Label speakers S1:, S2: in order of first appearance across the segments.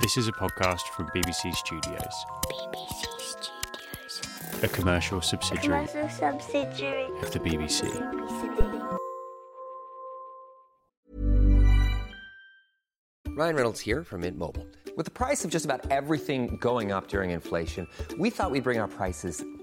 S1: This is a podcast from BBC Studios.
S2: BBC Studios.
S1: A commercial subsidiary
S2: Commercial subsidiary
S1: of the BBC.
S2: BBC.
S3: Ryan Reynolds here from Mint Mobile. With the price of just about everything going up during inflation, we thought we'd bring our prices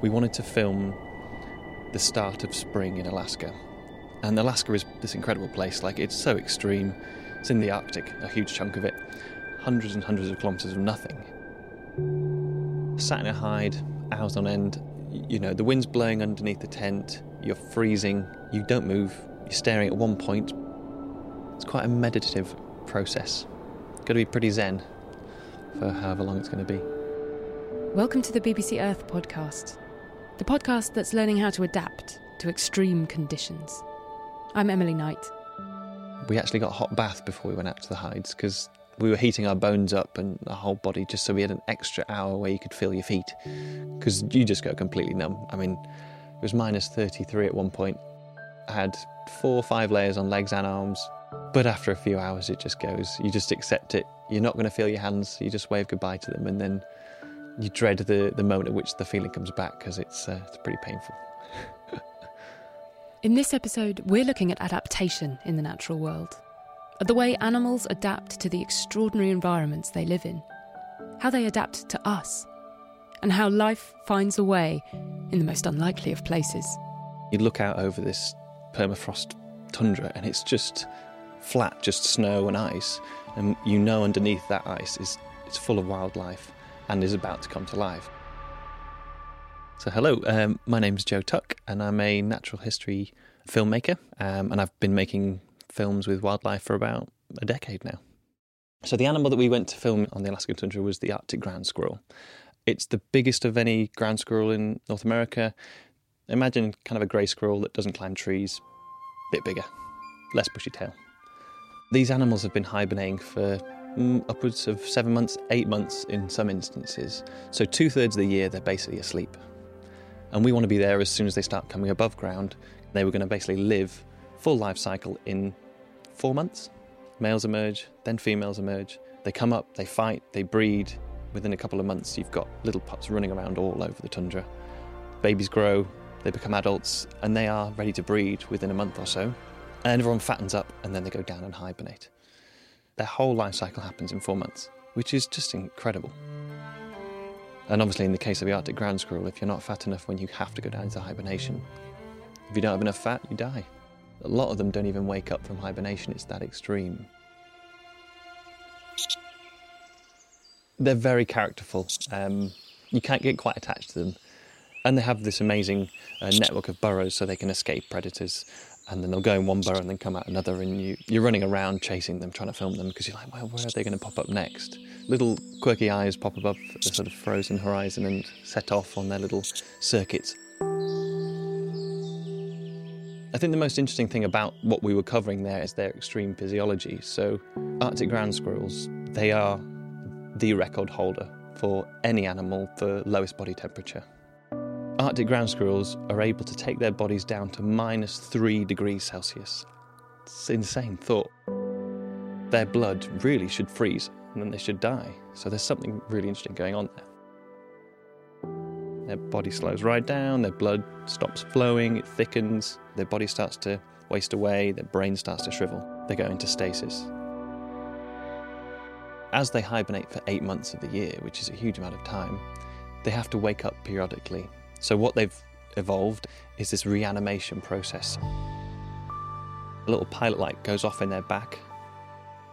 S4: we wanted to film the start of spring in Alaska. And Alaska is this incredible place. Like, it's so extreme. It's in the Arctic, a huge chunk of it. Hundreds and hundreds of kilometres of nothing. Sat in a hide, hours on end. You know, the wind's blowing underneath the tent. You're freezing. You don't move. You're staring at one point. It's quite a meditative process. Got to be pretty zen for however long it's going to be.
S5: Welcome to the BBC Earth podcast, the podcast that's learning how to adapt to extreme conditions. I'm Emily Knight.
S4: we actually got a hot bath before we went out to the hides because we were heating our bones up and our whole body just so we had an extra hour where you could feel your feet because you just go completely numb. I mean, it was minus 33 at one point. I had four or five layers on legs and arms, but after a few hours, it just goes. You just accept it. You're not going to feel your hands. You just wave goodbye to them and then you dread the, the moment at which the feeling comes back because it's, uh, it's pretty painful.
S5: In this episode, we're looking at adaptation in the natural world, at the way animals adapt to the extraordinary environments they live in, how they adapt to us, and how life finds a way in the most unlikely of places.
S4: You look out over this permafrost tundra and it's just flat, just snow and ice, and you know underneath that ice is it's full of wildlife and is about to come to life. So, hello, um, my name's Joe Tuck, and I'm a natural history filmmaker, um, and I've been making films with wildlife for about a decade now. So, the animal that we went to film on the Alaskan tundra was the Arctic ground squirrel. It's the biggest of any ground squirrel in North America. Imagine kind of a grey squirrel that doesn't climb trees, a bit bigger, less bushy tail. These animals have been hibernating for Mm, upwards of seven months, eight months in some instances. So, two thirds of the year, they're basically asleep. And we want to be there as soon as they start coming above ground. They were going to basically live full life cycle in four months. Males emerge, then females emerge. They come up, they fight, they breed. Within a couple of months, you've got little pups running around all over the tundra. Babies grow, they become adults, and they are ready to breed within a month or so. And everyone fattens up, and then they go down and hibernate. Their whole life cycle happens in four months, which is just incredible. And obviously, in the case of the Arctic ground squirrel, if you're not fat enough when you have to go down into hibernation, if you don't have enough fat, you die. A lot of them don't even wake up from hibernation, it's that extreme. They're very characterful. Um, you can't get quite attached to them. And they have this amazing uh, network of burrows so they can escape predators. And then they'll go in one burrow and then come out another, and you, you're running around chasing them, trying to film them because you're like, well, where are they going to pop up next? Little quirky eyes pop above the sort of frozen horizon and set off on their little circuits. I think the most interesting thing about what we were covering there is their extreme physiology. So, Arctic ground squirrels, they are the record holder for any animal for lowest body temperature. Arctic ground squirrels are able to take their bodies down to minus three degrees Celsius. It's insane thought. Their blood really should freeze and then they should die. So there's something really interesting going on there. Their body slows right down, their blood stops flowing, it thickens, their body starts to waste away, their brain starts to shrivel. They go into stasis. As they hibernate for eight months of the year, which is a huge amount of time, they have to wake up periodically. So, what they've evolved is this reanimation process. A little pilot light goes off in their back.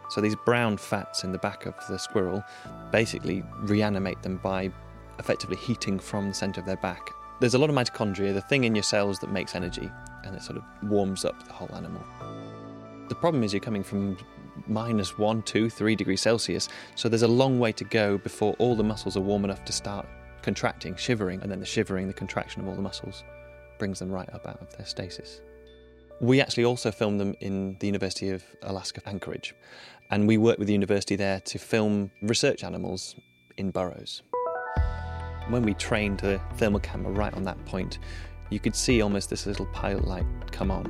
S4: So, these brown fats in the back of the squirrel basically reanimate them by effectively heating from the center of their back. There's a lot of mitochondria, the thing in your cells that makes energy, and it sort of warms up the whole animal. The problem is you're coming from minus one, two, three degrees Celsius. So there's a long way to go before all the muscles are warm enough to start contracting, shivering, and then the shivering, the contraction of all the muscles brings them right up out of their stasis. We actually also filmed them in the University of Alaska Anchorage, and we worked with the university there to film research animals in burrows. When we trained the thermal camera right on that point, you could see almost this little pilot light come on,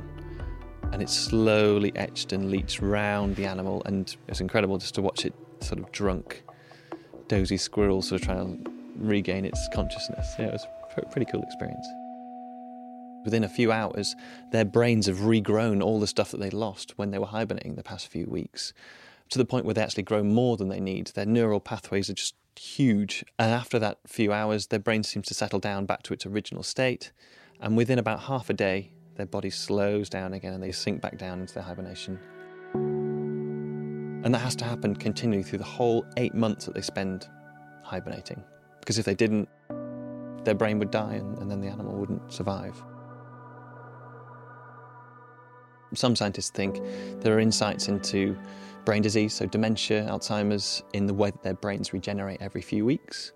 S4: and it slowly etched and leached round the animal, and it's incredible just to watch it sort of drunk, dozy squirrels sort of trying to regain its consciousness. Yeah, it was a pretty cool experience. Within a few hours, their brains have regrown all the stuff that they lost when they were hibernating the past few weeks, to the point where they actually grow more than they need. Their neural pathways are just huge. And after that few hours, their brain seems to settle down back to its original state. And within about half a day, their body slows down again and they sink back down into their hibernation. And that has to happen continually through the whole eight months that they spend hibernating. Because if they didn't, their brain would die and, and then the animal wouldn't survive. Some scientists think there are insights into brain disease, so dementia, Alzheimer's, in the way that their brains regenerate every few weeks.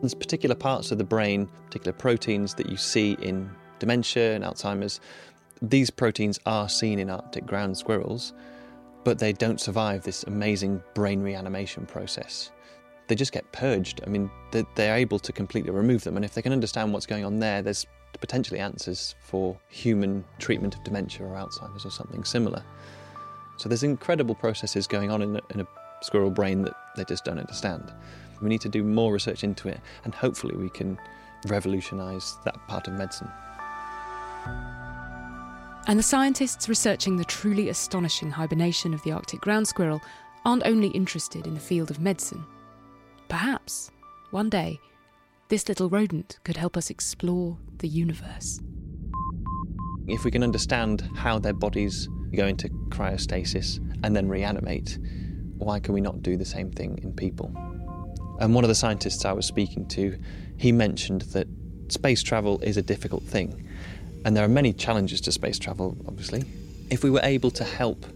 S4: There's particular parts of the brain, particular proteins that you see in dementia and Alzheimer's. These proteins are seen in Arctic ground squirrels, but they don't survive this amazing brain reanimation process. They just get purged. I mean, they're able to completely remove them, and if they can understand what's going on there, there's potentially answers for human treatment of dementia or Alzheimer's or something similar. So there's incredible processes going on in a, in a squirrel brain that they just don't understand. We need to do more research into it, and hopefully we can revolutionise that part of medicine.
S5: And the scientists researching the truly astonishing hibernation of the Arctic ground squirrel aren't only interested in the field of medicine. Perhaps, one day, this little rodent could help us explore the universe.
S4: If we can understand how their bodies go into cryostasis and then reanimate, why can we not do the same thing in people? And one of the scientists I was speaking to, he mentioned that space travel is a difficult thing. And there are many challenges to space travel, obviously. If we were able to help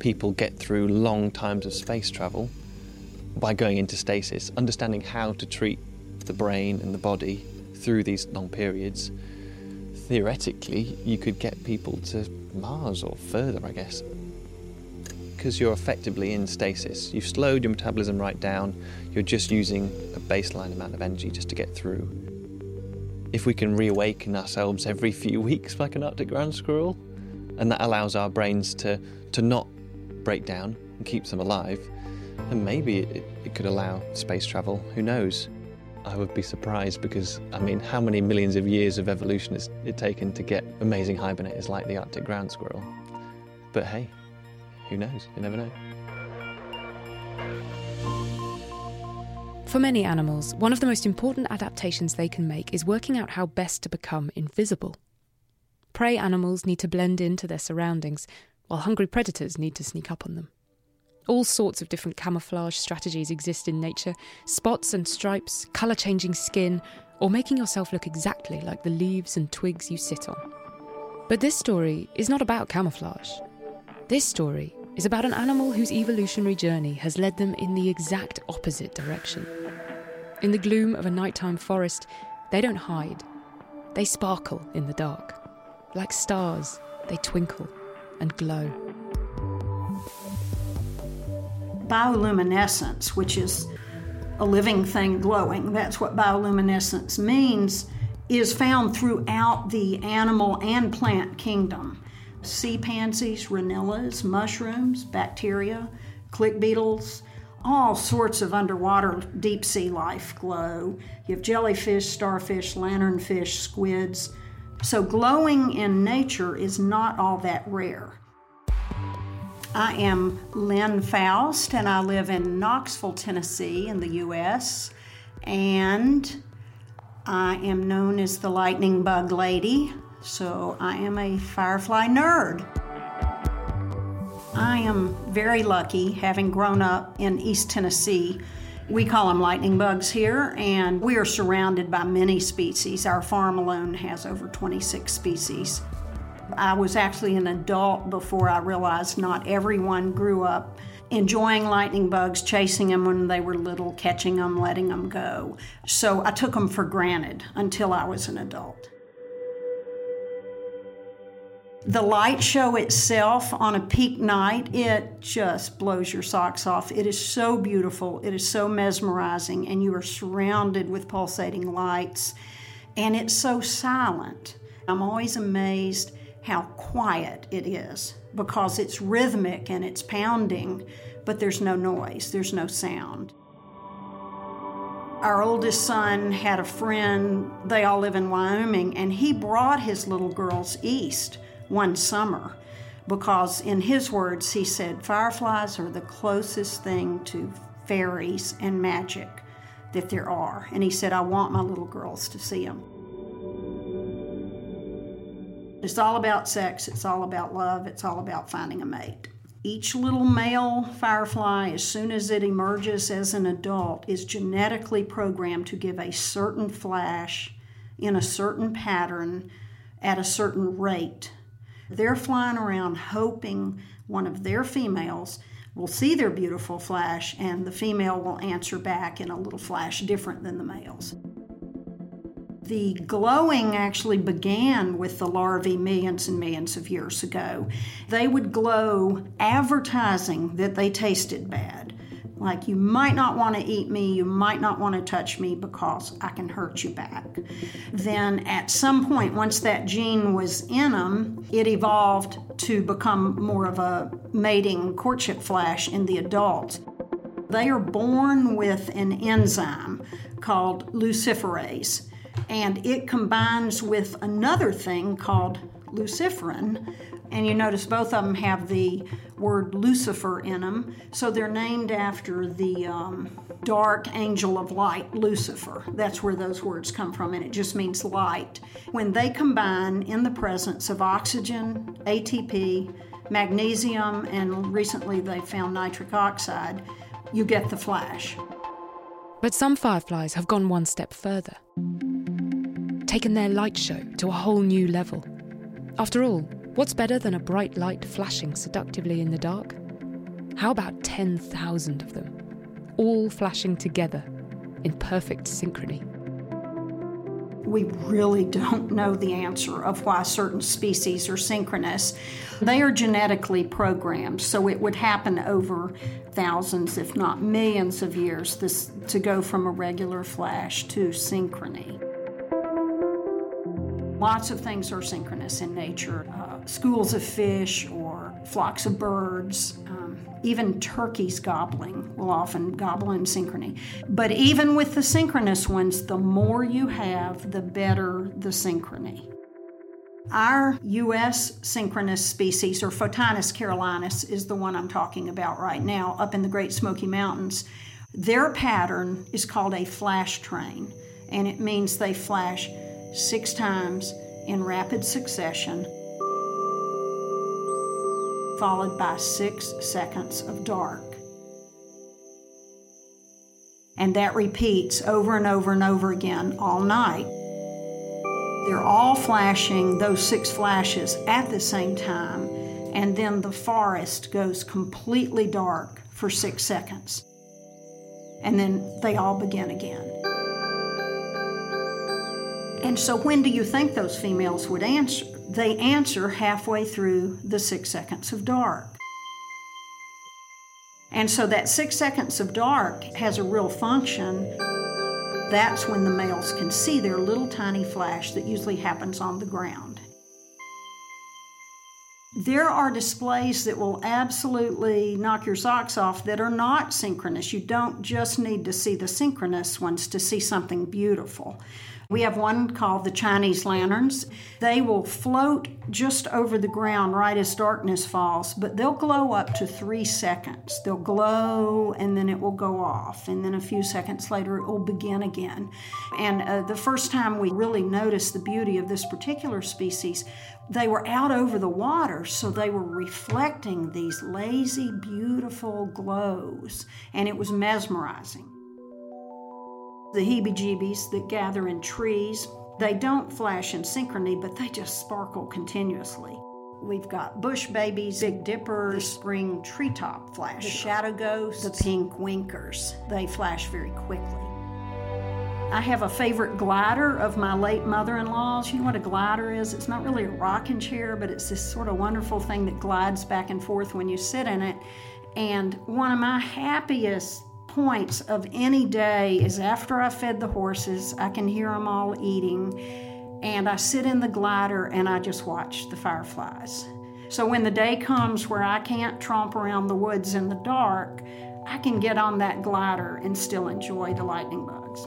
S4: people get through long times of space travel by going into stasis, understanding how to treat the brain and the body through these long periods, theoretically, you could get people to Mars or further, I guess. Because you're effectively in stasis. You've slowed your metabolism right down, you're just using a baseline amount of energy just to get through. If we can reawaken ourselves every few weeks like an Arctic ground squirrel, and that allows our brains to, to not break down and keeps them alive, then maybe it, it could allow space travel. Who knows? I would be surprised because, I mean, how many millions of years of evolution has it taken to get amazing hibernators like the Arctic ground squirrel? But hey, who knows? You never know.
S5: For many animals, one of the most important adaptations they can make is working out how best to become invisible. Prey animals need to blend into their surroundings, while hungry predators need to sneak up on them. All sorts of different camouflage strategies exist in nature spots and stripes, colour changing skin, or making yourself look exactly like the leaves and twigs you sit on. But this story is not about camouflage. This story is about an animal whose evolutionary journey has led them in the exact opposite direction. In the gloom of a nighttime forest, they don't hide, they sparkle in the dark. Like stars, they twinkle and glow
S6: bioluminescence, which is a living thing glowing, that's what bioluminescence means, is found throughout the animal and plant kingdom. Sea pansies, renillas, mushrooms, bacteria, click beetles, all sorts of underwater deep sea life glow. You have jellyfish, starfish, lanternfish, squids. So, glowing in nature is not all that rare. I am Lynn Faust, and I live in Knoxville, Tennessee, in the U.S. And I am known as the Lightning Bug Lady, so I am a firefly nerd. I am very lucky having grown up in East Tennessee. We call them lightning bugs here, and we are surrounded by many species. Our farm alone has over 26 species. I was actually an adult before I realized not everyone grew up enjoying lightning bugs, chasing them when they were little, catching them, letting them go. So I took them for granted until I was an adult. The light show itself on a peak night, it just blows your socks off. It is so beautiful, it is so mesmerizing, and you are surrounded with pulsating lights, and it's so silent. I'm always amazed how quiet it is because it's rhythmic and it's pounding, but there's no noise, there's no sound. Our oldest son had a friend, they all live in Wyoming, and he brought his little girls east one summer because, in his words, he said, fireflies are the closest thing to fairies and magic that there are. And he said, I want my little girls to see them. It's all about sex, it's all about love, it's all about finding a mate. Each little male firefly, as soon as it emerges as an adult, is genetically programmed to give a certain flash in a certain pattern at a certain rate they're flying around hoping one of their females will see their beautiful flash and the female will answer back in a little flash different than the males. The glowing actually began with the larvae millions and millions of years ago. They would glow advertising that they tasted bad. Like, you might not want to eat me, you might not want to touch me because I can hurt you back. Then, at some point, once that gene was in them, it evolved to become more of a mating courtship flash in the adults. They are born with an enzyme called luciferase, and it combines with another thing called luciferin and you notice both of them have the word Lucifer in them, so they're named after the um, dark angel of light, Lucifer. That's where those words come from, and it just means light. When they combine in the presence of oxygen, ATP, magnesium, and recently they found nitric oxide, you get the flash.
S5: But some fireflies have gone one step further, taken their light show to a whole new level. After all, What's better than a bright light flashing seductively in the dark? How about 10,000 of them, all flashing together in perfect synchrony?
S6: We really don't know the answer of why certain species are synchronous. They are genetically programmed, so it would happen over thousands, if not millions, of years this, to go from a regular flash to synchrony. Lots of things are synchronous in nature. Uh, schools of fish or flocks of birds. Even turkeys gobbling will often gobble in synchrony. But even with the synchronous ones, the more you have, the better the synchrony. Our U.S. synchronous species, or Photinus carolinus, is the one I'm talking about right now up in the Great Smoky Mountains. Their pattern is called a flash train, and it means they flash six times in rapid succession followed by six seconds of dark. And that repeats over and over and over again all night. They're all flashing those six flashes at the same time, and then the forest goes completely dark for six seconds. And then they all begin again. And so, when do you think those females would answer? They answer halfway through the six seconds of dark. And so that six seconds of dark has a real function. That's when the males can see their little tiny flash that usually happens on the ground. There are displays that will absolutely knock your socks off that are not synchronous. You don't just need to see the synchronous ones to see something beautiful. We have one called the Chinese lanterns. They will float just over the ground right as darkness falls, but they'll glow up to three seconds. They'll glow and then it will go off, and then a few seconds later it will begin again. And uh, the first time we really noticed the beauty of this particular species, they were out over the water, so they were reflecting these lazy, beautiful glows, and it was mesmerizing the heebie jeebies that gather in trees They don't flash in synchrony, but they just sparkle continuously. We've got bush babies, big dippers, spring treetop flash, the shadow ghosts, the pink winkers. They flash very quickly. I have a favorite glider of my late mother in law's. You know what a glider is? It's not really a rocking chair, but it's this sort of wonderful thing that glides back and forth when you sit in it. And one of my happiest points of any day is after I fed the horses, I can hear them all eating, and I sit in the glider and I just watch the fireflies. So when the day comes where I can't tromp around the woods in the dark, I can get on that glider and still enjoy the lightning bugs.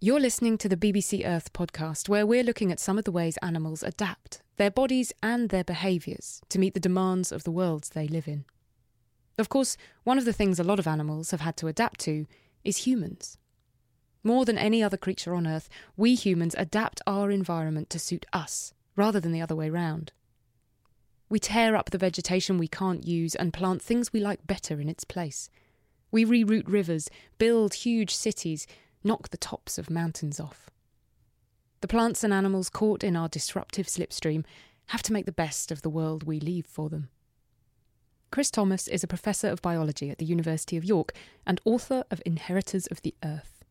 S5: You're listening to the BBC Earth podcast, where we're looking at some of the ways animals adapt, their bodies and their behaviours, to meet the demands of the worlds they live in. Of course, one of the things a lot of animals have had to adapt to is humans. More than any other creature on Earth, we humans adapt our environment to suit us, rather than the other way round. We tear up the vegetation we can't use and plant things we like better in its place. We reroute rivers, build huge cities, knock the tops of mountains off. The plants and animals caught in our disruptive slipstream have to make the best of the world we leave for them. Chris Thomas is a professor of biology at the University of York and author of Inheritors of the Earth.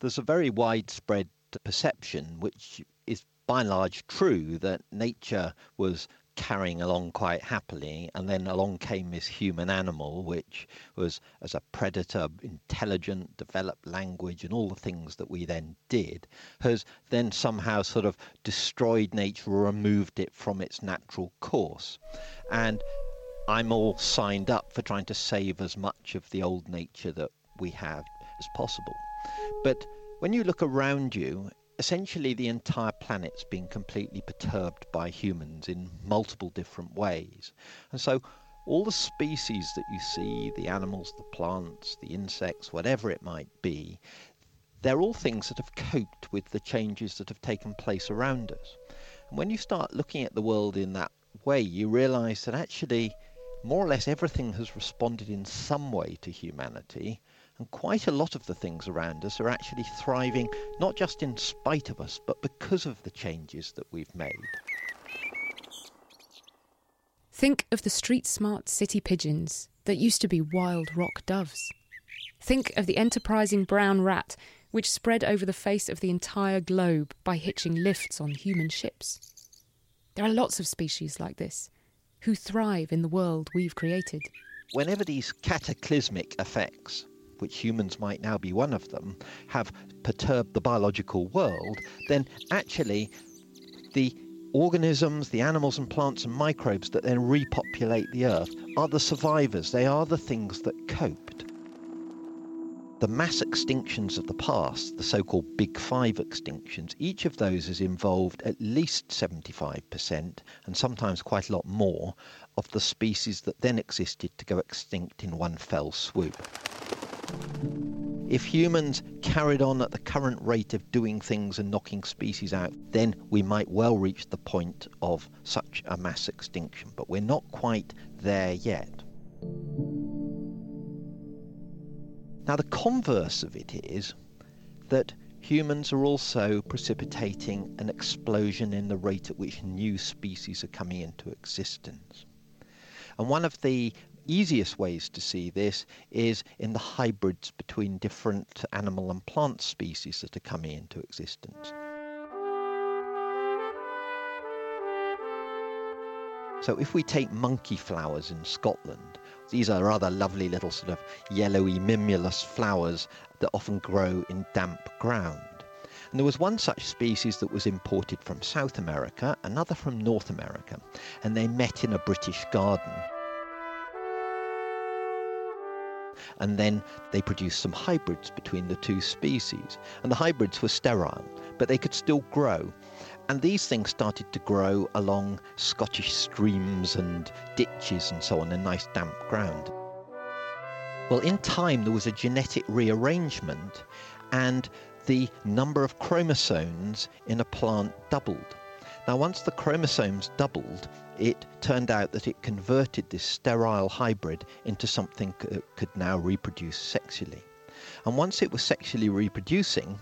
S7: There's a very widespread perception, which is by and large true, that nature was carrying along quite happily. And then along came this human animal, which was, as a predator, intelligent, developed language, and all the things that we then did, has then somehow sort of destroyed nature or removed it from its natural course. And I'm all signed up for trying to save as much of the old nature that we have as possible. But when you look around you, essentially the entire planet's been completely perturbed by humans in multiple different ways. And so all the species that you see, the animals, the plants, the insects, whatever it might be, they're all things that have coped with the changes that have taken place around us. And when you start looking at the world in that way, you realize that actually more or less everything has responded in some way to humanity and quite a lot of the things around us are actually thriving, not just in spite of us, but because of the changes that we've made.
S5: Think of the street smart city pigeons that used to be wild rock doves. Think of the enterprising brown rat which spread over the face of the entire globe by hitching lifts on human ships. There are lots of species like this who thrive in the world we've created.
S7: Whenever these cataclysmic effects which humans might now be one of them, have perturbed the biological world, then actually the organisms, the animals and plants and microbes that then repopulate the earth are the survivors. They are the things that coped. The mass extinctions of the past, the so called Big Five extinctions, each of those has involved at least 75%, and sometimes quite a lot more, of the species that then existed to go extinct in one fell swoop. If humans carried on at the current rate of doing things and knocking species out, then we might well reach the point of such a mass extinction, but we're not quite there yet. Now, the converse of it is that humans are also precipitating an explosion in the rate at which new species are coming into existence. And one of the easiest ways to see this is in the hybrids between different animal and plant species that are coming into existence. So if we take monkey flowers in Scotland, these are rather lovely little sort of yellowy mimulus flowers that often grow in damp ground. And there was one such species that was imported from South America, another from North America, and they met in a British garden. And then they produced some hybrids between the two species. And the hybrids were sterile, but they could still grow. And these things started to grow along Scottish streams and ditches and so on in nice damp ground. Well, in time, there was a genetic rearrangement, and the number of chromosomes in a plant doubled. Now, once the chromosomes doubled, it turned out that it converted this sterile hybrid into something that uh, could now reproduce sexually. And once it was sexually reproducing,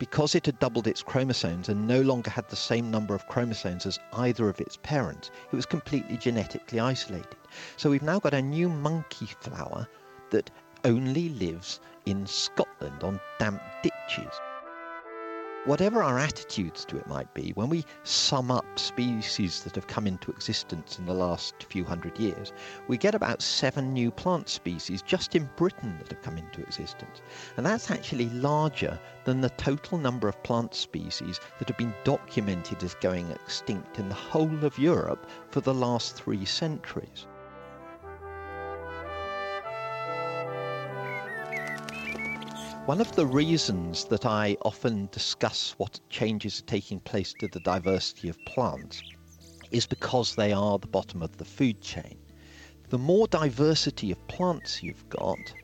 S7: because it had doubled its chromosomes and no longer had the same number of chromosomes as either of its parents, it was completely genetically isolated. So we've now got a new monkey flower that only lives in Scotland on damp ditches. Whatever our attitudes to it might be, when we sum up species that have come into existence in the last few hundred years, we get about seven new plant species just in Britain that have come into existence. And that's actually larger than the total number of plant species that have been documented as going extinct in the whole of Europe for the last three centuries. One of the reasons that I often discuss what changes are taking place to the diversity of plants is because they are the bottom of the food chain. The more diversity of plants you've got,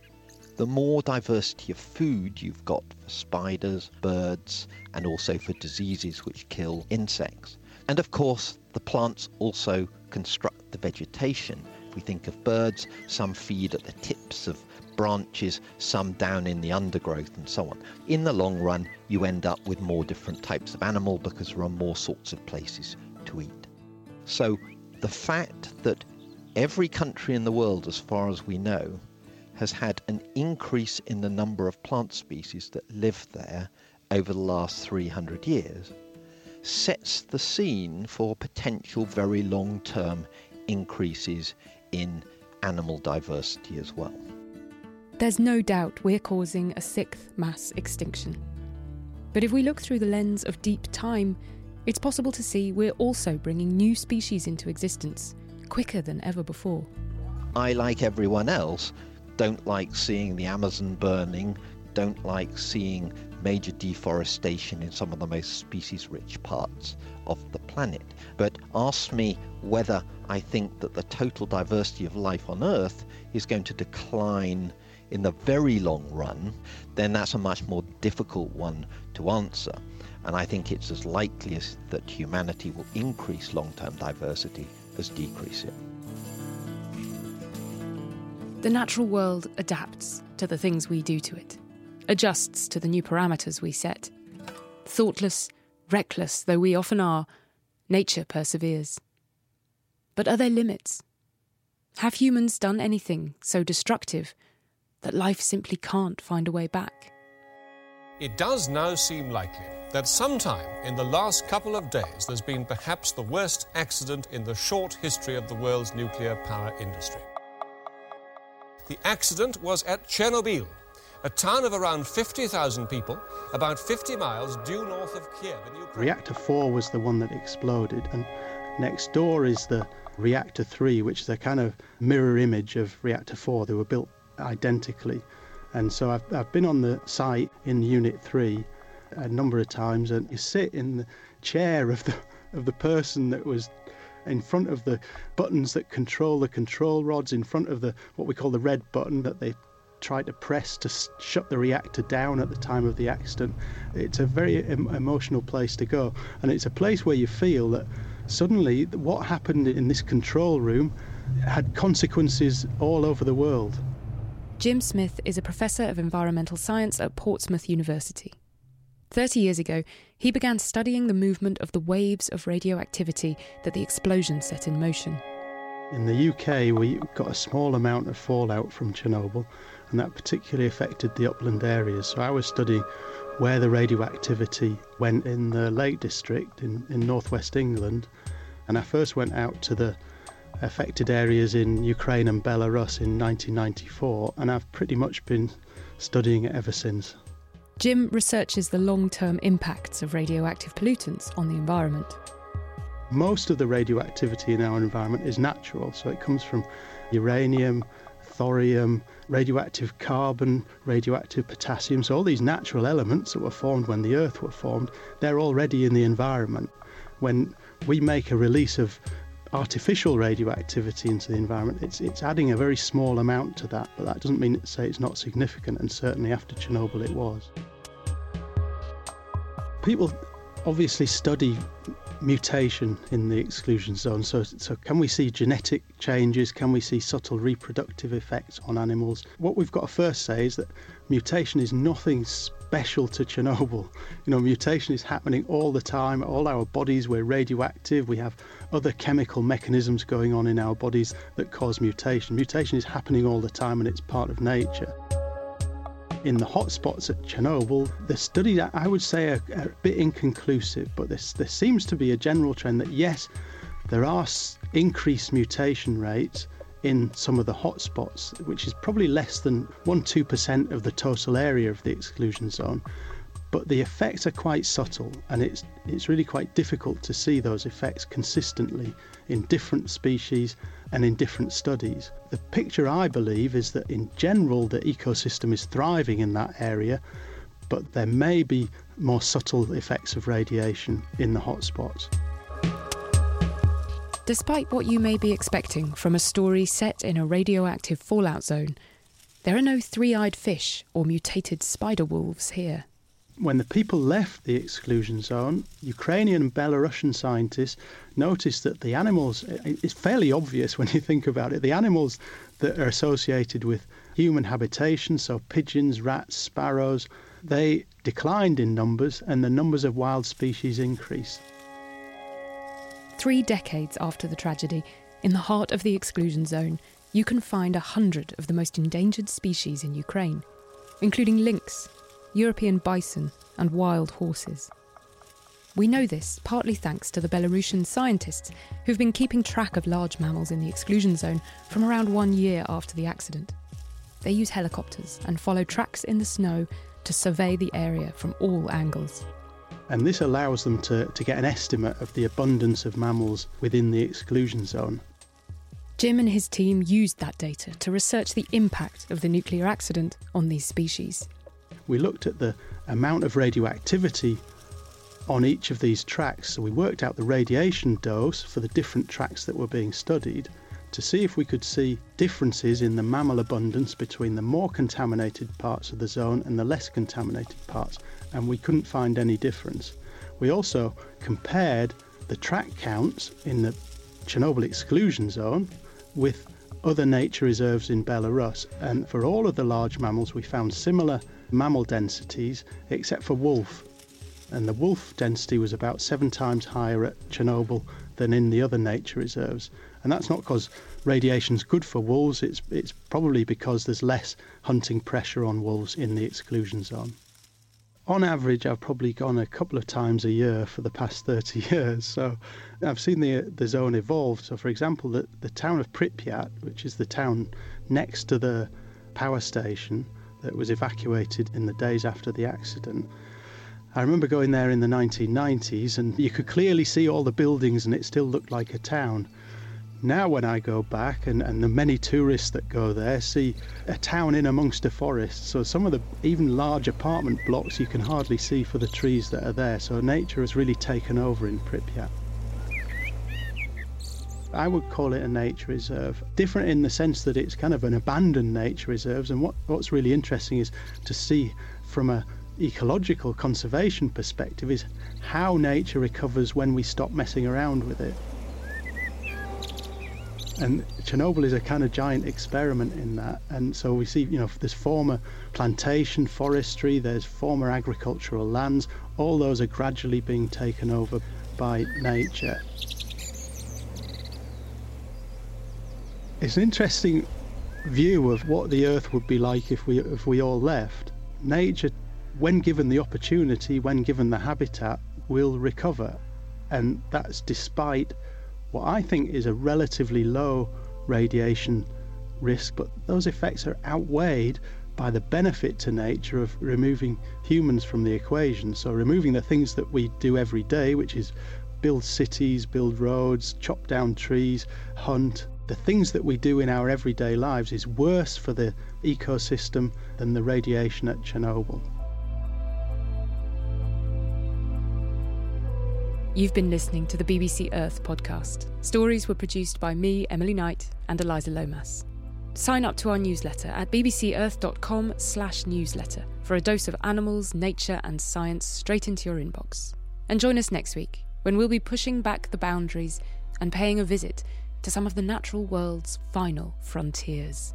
S7: the more diversity of food you've got for spiders, birds, and also for diseases which kill insects. And of course, the plants also construct the vegetation. If we think of birds, some feed at the tips of branches, some down in the undergrowth, and so on. In the long run, you end up with more different types of animal because there are more sorts of places to eat. So the fact that every country in the world, as far as we know, has had an increase in the number of plant species that live there over the last 300 years sets the scene for potential very long term increases in animal diversity as well.
S5: There's no doubt we're causing a sixth mass extinction. But if we look through the lens of deep time, it's possible to see we're also bringing new species into existence quicker than ever before.
S7: I, like everyone else, don't like seeing the Amazon burning, don't like seeing major deforestation in some of the most species rich parts of the planet. But ask me whether I think that the total diversity of life on Earth is going to decline in the very long run, then that's a much more difficult one to answer. And I think it's as likely as that humanity will increase long term diversity as decrease it.
S5: The natural world adapts to the things we do to it, adjusts to the new parameters we set. Thoughtless, reckless though we often are, nature perseveres. But are there limits? Have humans done anything so destructive that life simply can't find a way back?
S8: It does now seem likely that sometime in the last couple of days there's been perhaps the worst accident in the short history of the world's nuclear power industry. The accident was at Chernobyl, a town of around 50,000 people, about 50 miles due north of Kiev in Ukraine.
S9: Reactor 4 was the one that exploded, and next door is the Reactor 3, which is a kind of mirror image of Reactor 4. They were built identically. And so I've, I've been on the site in Unit 3 a number of times, and you sit in the chair of the, of the person that was in front of the buttons that control the control rods, in front of the what we call the red button that they tried to press to shut the reactor down at the time of the accident. It's a very em- emotional place to go, and it's a place where you feel that suddenly what happened in this control room had consequences all over the world.
S5: Jim Smith is a professor of environmental science at Portsmouth University. 30 years ago, he began studying the movement of the waves of radioactivity that the explosion set in motion.
S9: In the UK, we got a small amount of fallout from Chernobyl, and that particularly affected the upland areas. So I was studying where the radioactivity went in the Lake District in, in northwest England, and I first went out to the affected areas in Ukraine and Belarus in 1994, and I've pretty much been studying it ever since.
S5: Jim researches the long term impacts of radioactive pollutants on the environment.
S9: Most of the radioactivity in our environment is natural, so it comes from uranium, thorium, radioactive carbon, radioactive potassium. So, all these natural elements that were formed when the Earth were formed, they're already in the environment. When we make a release of artificial radioactivity into the environment, it's, it's adding a very small amount to that, but that doesn't mean to say it's not significant, and certainly after Chernobyl it was. People obviously study mutation in the exclusion zone. So, so can we see genetic changes? Can we see subtle reproductive effects on animals? What we've got to first say is that mutation is nothing special to Chernobyl. You know, mutation is happening all the time. All our bodies, we're radioactive. We have other chemical mechanisms going on in our bodies that cause mutation. Mutation is happening all the time and it's part of nature. In the hotspots at Chernobyl, the study I would say are, are a bit inconclusive, but this, there seems to be a general trend that yes, there are increased mutation rates in some of the hotspots, which is probably less than 1 2% of the total area of the exclusion zone. But the effects are quite subtle, and it's, it's really quite difficult to see those effects consistently in different species and in different studies. The picture, I believe, is that in general the ecosystem is thriving in that area, but there may be more subtle effects of radiation in the hotspots.
S5: Despite what you may be expecting from a story set in a radioactive fallout zone, there are no three eyed fish or mutated spider wolves here.
S9: When the people left the exclusion zone, Ukrainian and Belarusian scientists noticed that the animals, it's fairly obvious when you think about it, the animals that are associated with human habitation, so pigeons, rats, sparrows, they declined in numbers and the numbers of wild species increased.
S5: Three decades after the tragedy, in the heart of the exclusion zone, you can find a hundred of the most endangered species in Ukraine, including lynx, European bison, and wild horses. We know this partly thanks to the Belarusian scientists who've been keeping track of large mammals in the exclusion zone from around one year after the accident. They use helicopters and follow tracks in the snow to survey the area from all angles
S9: and this allows them to, to get an estimate of the abundance of mammals within the exclusion zone.
S5: Jim and his team used that data to research the impact of the nuclear accident on these species.
S9: We looked at the amount of radioactivity on each of these tracks, so we worked out the radiation dose for the different tracks that were being studied to see if we could see differences in the mammal abundance between the more contaminated parts of the zone and the less contaminated parts and we couldn't find any difference. We also compared the track counts in the Chernobyl exclusion zone with other nature reserves in Belarus, and for all of the large mammals, we found similar mammal densities except for wolf. And the wolf density was about seven times higher at Chernobyl than in the other nature reserves. And that's not because radiation's good for wolves, it's, it's probably because there's less hunting pressure on wolves in the exclusion zone on average, I've probably gone a couple of times a year for the past 30 years. So I've seen the, the zone evolve. So, for example, the, the town of Pripyat, which is the town next to the power station that was evacuated in the days after the accident. I remember going there in the 1990s and you could clearly see all the buildings and it still looked like a town. Now, when I go back, and, and the many tourists that go there see a town in amongst a forest, so some of the even large apartment blocks you can hardly see for the trees that are there. So nature has really taken over in Pripyat. I would call it a nature reserve. Different in the sense that it's kind of an abandoned nature reserve. And what, what's really interesting is to see from a ecological conservation perspective is how nature recovers when we stop messing around with it. And Chernobyl is a kind of giant experiment in that. And so we see, you know, there's former plantation forestry, there's former agricultural lands. All those are gradually being taken over by nature. It's an interesting view of what the earth would be like if we if we all left. Nature when given the opportunity, when given the habitat, will recover. And that's despite what I think is a relatively low radiation risk, but those effects are outweighed by the benefit to nature of removing humans from the equation. So, removing the things that we do every day, which is build cities, build roads, chop down trees, hunt. The things that we do in our everyday lives is worse for the ecosystem than the radiation at Chernobyl.
S5: You've been listening to the BBC Earth podcast. Stories were produced by me, Emily Knight, and Eliza Lomas. Sign up to our newsletter at bbcearth.com slash newsletter for a dose of animals, nature and science straight into your inbox. And join us next week when we'll be pushing back the boundaries and paying a visit to some of the natural world's final frontiers.